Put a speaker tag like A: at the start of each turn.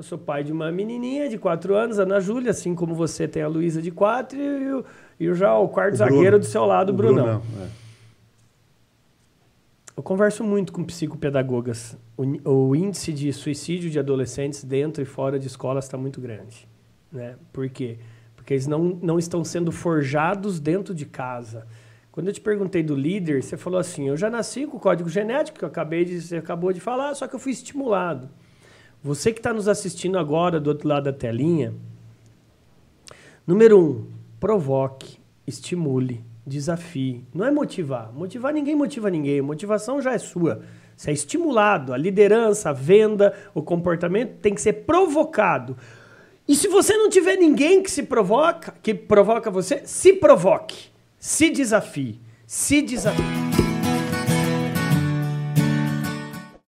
A: Eu sou pai de uma menininha de 4 anos, Ana Júlia, assim como você tem a Luísa de 4 e, o- e o já o quarto
B: O
A: zagueiro
B: Bruno.
A: do seu lado, o Brunão.
B: Brunão, é.
A: Eu converso muito com psicopedagogas. O, o índice de suicídio de adolescentes dentro e fora de escolas está muito grande. Né? Por quê? Porque eles não, não estão sendo forjados dentro de casa. Quando eu te perguntei do líder, você falou assim: eu já nasci com o código genético, que eu acabei de, você acabou de falar, só que eu fui estimulado. Você que está nos assistindo agora do outro lado da telinha, número um, provoque, estimule, desafie. Não é motivar. Motivar ninguém motiva ninguém. Motivação já é sua. Você é estimulado. A liderança, a venda, o comportamento tem que ser provocado. E se você não tiver ninguém que se provoca, que provoca você, se provoque. Se desafie. Se desafie.